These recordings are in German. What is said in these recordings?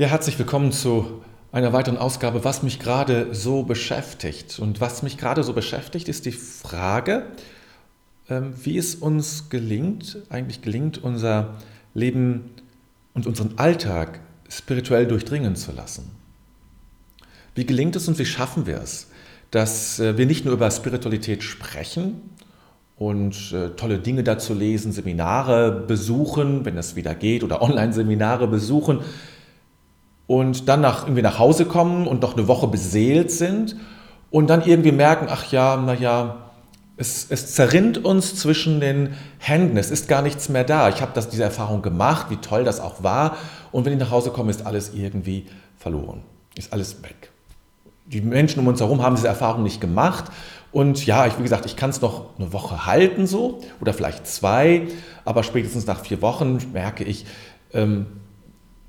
Ja, herzlich willkommen zu einer weiteren Ausgabe, was mich gerade so beschäftigt. Und was mich gerade so beschäftigt, ist die Frage, ähm, wie es uns gelingt, eigentlich gelingt, unser Leben und unseren Alltag spirituell durchdringen zu lassen. Wie gelingt es und wie schaffen wir es, dass äh, wir nicht nur über Spiritualität sprechen und äh, tolle Dinge dazu lesen, Seminare besuchen, wenn es wieder geht, oder Online-Seminare besuchen, und dann nach, irgendwie nach Hause kommen und noch eine Woche beseelt sind und dann irgendwie merken, ach ja, naja, es, es zerrinnt uns zwischen den Händen, es ist gar nichts mehr da. Ich habe diese Erfahrung gemacht, wie toll das auch war und wenn ich nach Hause komme, ist alles irgendwie verloren, ist alles weg. Die Menschen um uns herum haben diese Erfahrung nicht gemacht und ja, ich, wie gesagt, ich kann es noch eine Woche halten so oder vielleicht zwei, aber spätestens nach vier Wochen merke ich, ähm,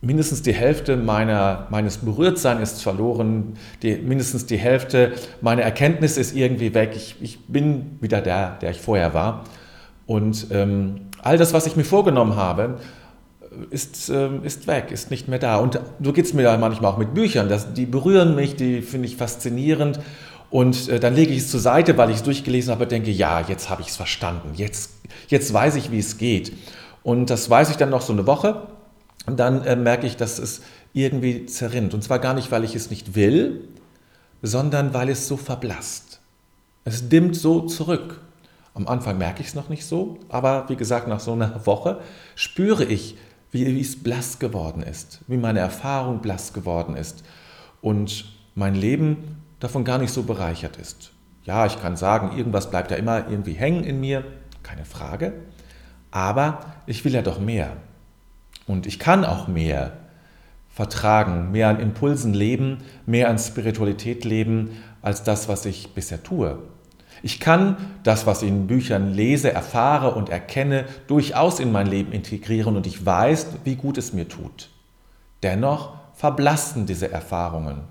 mindestens die Hälfte meiner, meines Berührtseins ist verloren, die, mindestens die Hälfte meiner Erkenntnis ist irgendwie weg. Ich, ich bin wieder der, der ich vorher war. Und ähm, all das, was ich mir vorgenommen habe, ist, ähm, ist weg, ist nicht mehr da. Und so geht es mir manchmal auch mit Büchern. Das, die berühren mich, die finde ich faszinierend. Und äh, dann lege ich es zur Seite, weil ich es durchgelesen habe denke, ja, jetzt habe ich es verstanden. Jetzt, jetzt weiß ich, wie es geht. Und das weiß ich dann noch so eine Woche. Dann äh, merke ich, dass es irgendwie zerrinnt. Und zwar gar nicht, weil ich es nicht will, sondern weil es so verblasst. Es dimmt so zurück. Am Anfang merke ich es noch nicht so, aber wie gesagt, nach so einer Woche spüre ich, wie, wie es blass geworden ist, wie meine Erfahrung blass geworden ist und mein Leben davon gar nicht so bereichert ist. Ja, ich kann sagen, irgendwas bleibt ja immer irgendwie hängen in mir, keine Frage, aber ich will ja doch mehr. Und ich kann auch mehr vertragen, mehr an Impulsen leben, mehr an Spiritualität leben, als das, was ich bisher tue. Ich kann das, was ich in Büchern lese, erfahre und erkenne, durchaus in mein Leben integrieren und ich weiß, wie gut es mir tut. Dennoch verblassen diese Erfahrungen.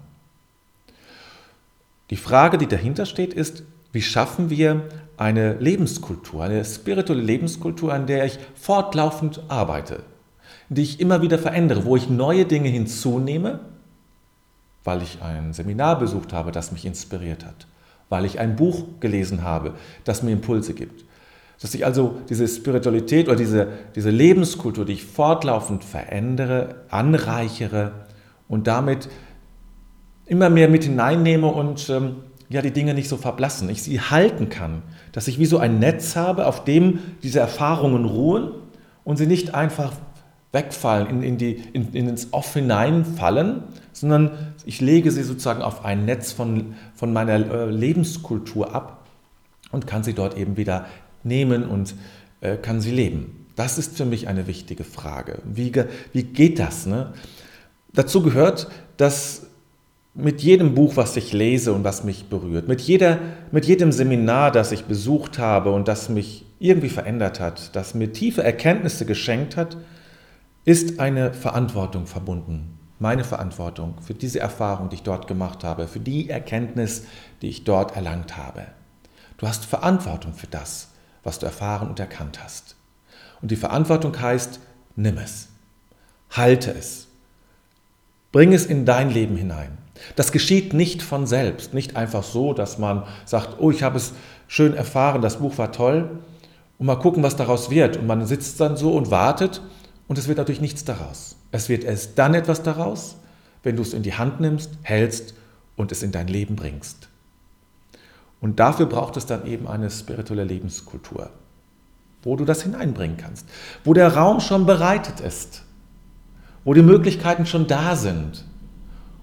Die Frage, die dahinter steht, ist, wie schaffen wir eine Lebenskultur, eine spirituelle Lebenskultur, an der ich fortlaufend arbeite, die ich immer wieder verändere, wo ich neue Dinge hinzunehme, weil ich ein Seminar besucht habe, das mich inspiriert hat, weil ich ein Buch gelesen habe, das mir Impulse gibt. Dass ich also diese Spiritualität oder diese, diese Lebenskultur, die ich fortlaufend verändere, anreichere und damit immer mehr mit hineinnehme und ähm, ja, die Dinge nicht so verblassen, ich sie halten kann, dass ich wie so ein Netz habe, auf dem diese Erfahrungen ruhen und sie nicht einfach wegfallen, in, in, die, in, in ins Off hineinfallen, sondern ich lege sie sozusagen auf ein Netz von, von meiner äh, Lebenskultur ab und kann sie dort eben wieder nehmen und äh, kann sie leben. Das ist für mich eine wichtige Frage. Wie, wie geht das? Ne? Dazu gehört, dass mit jedem Buch, was ich lese und was mich berührt, mit, jeder, mit jedem Seminar, das ich besucht habe und das mich irgendwie verändert hat, das mir tiefe Erkenntnisse geschenkt hat, ist eine Verantwortung verbunden. Meine Verantwortung für diese Erfahrung, die ich dort gemacht habe, für die Erkenntnis, die ich dort erlangt habe. Du hast Verantwortung für das, was du erfahren und erkannt hast. Und die Verantwortung heißt, nimm es, halte es, bring es in dein Leben hinein. Das geschieht nicht von selbst, nicht einfach so, dass man sagt, oh, ich habe es schön erfahren, das Buch war toll und mal gucken, was daraus wird. Und man sitzt dann so und wartet und es wird natürlich nichts daraus. Es wird erst dann etwas daraus, wenn du es in die Hand nimmst, hältst und es in dein Leben bringst. Und dafür braucht es dann eben eine spirituelle Lebenskultur, wo du das hineinbringen kannst, wo der Raum schon bereitet ist, wo die Möglichkeiten schon da sind,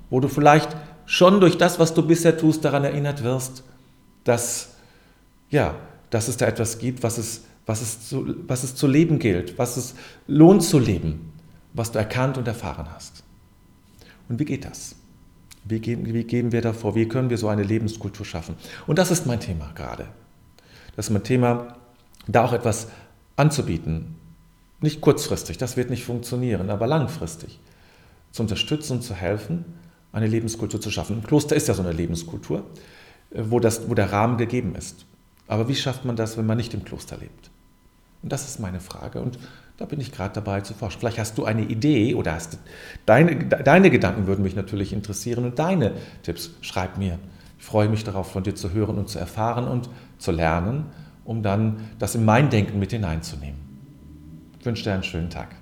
wo du vielleicht schon durch das, was du bisher tust, daran erinnert wirst, dass, ja, dass es da etwas gibt, was es was es, zu, was es zu leben gilt, was es lohnt zu leben, was du erkannt und erfahren hast. Und wie geht das? Wie gehen, wie gehen wir davor? Wie können wir so eine Lebenskultur schaffen? Und das ist mein Thema gerade. Das ist mein Thema, da auch etwas anzubieten. Nicht kurzfristig, das wird nicht funktionieren, aber langfristig. Zu unterstützen und zu helfen, eine Lebenskultur zu schaffen. Ein Kloster ist ja so eine Lebenskultur, wo, das, wo der Rahmen gegeben ist. Aber wie schafft man das, wenn man nicht im Kloster lebt? Und das ist meine Frage. Und Da bin ich gerade dabei zu forschen. Vielleicht hast du eine Idee oder hast deine, deine Gedanken würden mich natürlich interessieren und deine Tipps. Schreib mir. Ich freue mich darauf, von dir zu hören und zu erfahren und zu lernen, um dann das in mein Denken mit hineinzunehmen. Ich wünsche dir einen schönen Tag.